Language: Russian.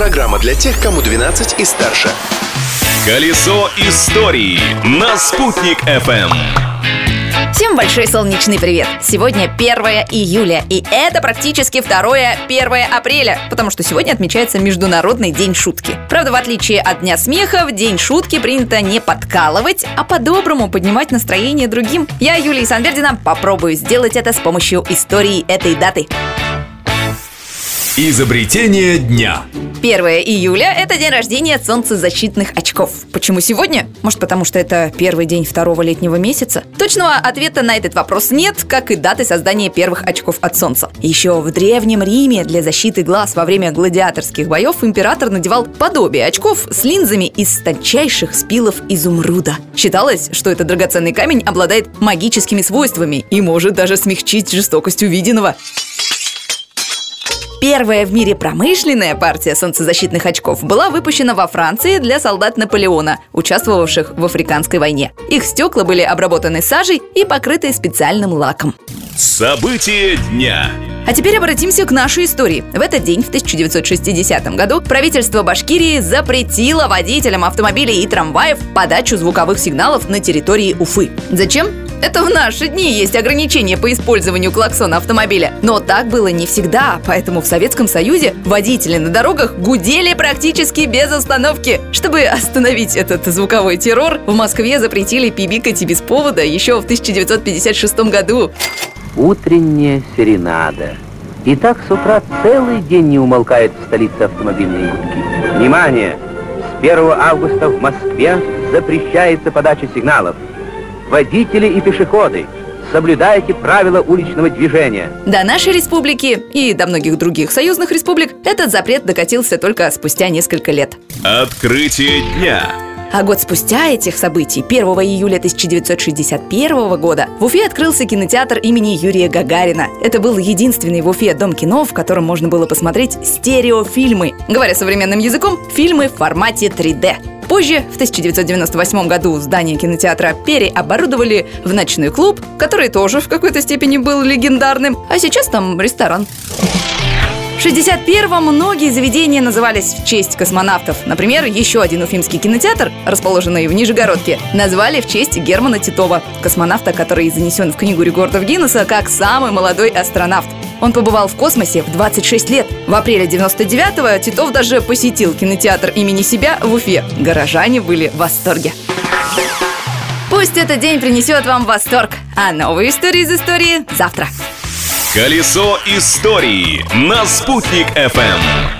Программа для тех, кому 12 и старше. Колесо истории на «Спутник FM. Всем большой солнечный привет! Сегодня 1 июля, и это практически второе 1 апреля, потому что сегодня отмечается Международный день шутки. Правда, в отличие от Дня смеха, в День шутки принято не подкалывать, а по-доброму поднимать настроение другим. Я, Юлия Санбердина, попробую сделать это с помощью истории этой даты. Изобретение дня. 1 июля – это день рождения солнцезащитных очков. Почему сегодня? Может, потому что это первый день второго летнего месяца? Точного ответа на этот вопрос нет, как и даты создания первых очков от солнца. Еще в Древнем Риме для защиты глаз во время гладиаторских боев император надевал подобие очков с линзами из тончайших спилов изумруда. Считалось, что этот драгоценный камень обладает магическими свойствами и может даже смягчить жестокость увиденного. Первая в мире промышленная партия солнцезащитных очков была выпущена во Франции для солдат Наполеона, участвовавших в Африканской войне. Их стекла были обработаны сажей и покрыты специальным лаком. События дня. А теперь обратимся к нашей истории. В этот день, в 1960 году, правительство Башкирии запретило водителям автомобилей и трамваев подачу звуковых сигналов на территории Уфы. Зачем? Это в наши дни есть ограничения по использованию клаксона автомобиля. Но так было не всегда, поэтому в Советском Союзе водители на дорогах гудели практически без остановки. Чтобы остановить этот звуковой террор, в Москве запретили пибикать и без повода еще в 1956 году. Утренняя серенада. И так с утра целый день не умолкает в столице автомобильные гудки. Внимание! С 1 августа в Москве запрещается подача сигналов. Водители и пешеходы, соблюдайте правила уличного движения. До нашей республики и до многих других союзных республик этот запрет докатился только спустя несколько лет. Открытие дня. А год спустя этих событий, 1 июля 1961 года, в Уфе открылся кинотеатр имени Юрия Гагарина. Это был единственный в Уфе дом кино, в котором можно было посмотреть стереофильмы. Говоря современным языком, фильмы в формате 3D. Позже, в 1998 году, здание кинотеатра переоборудовали в ночной клуб, который тоже в какой-то степени был легендарным, а сейчас там ресторан. В 61-м многие заведения назывались в честь космонавтов. Например, еще один уфимский кинотеатр, расположенный в Нижегородке, назвали в честь Германа Титова, космонавта, который занесен в книгу рекордов Гиннесса как самый молодой астронавт. Он побывал в космосе в 26 лет. В апреле 99-го Титов даже посетил кинотеатр имени себя в Уфе. Горожане были в восторге. Пусть этот день принесет вам восторг, а новые истории из истории завтра. Колесо истории на «Спутник FM.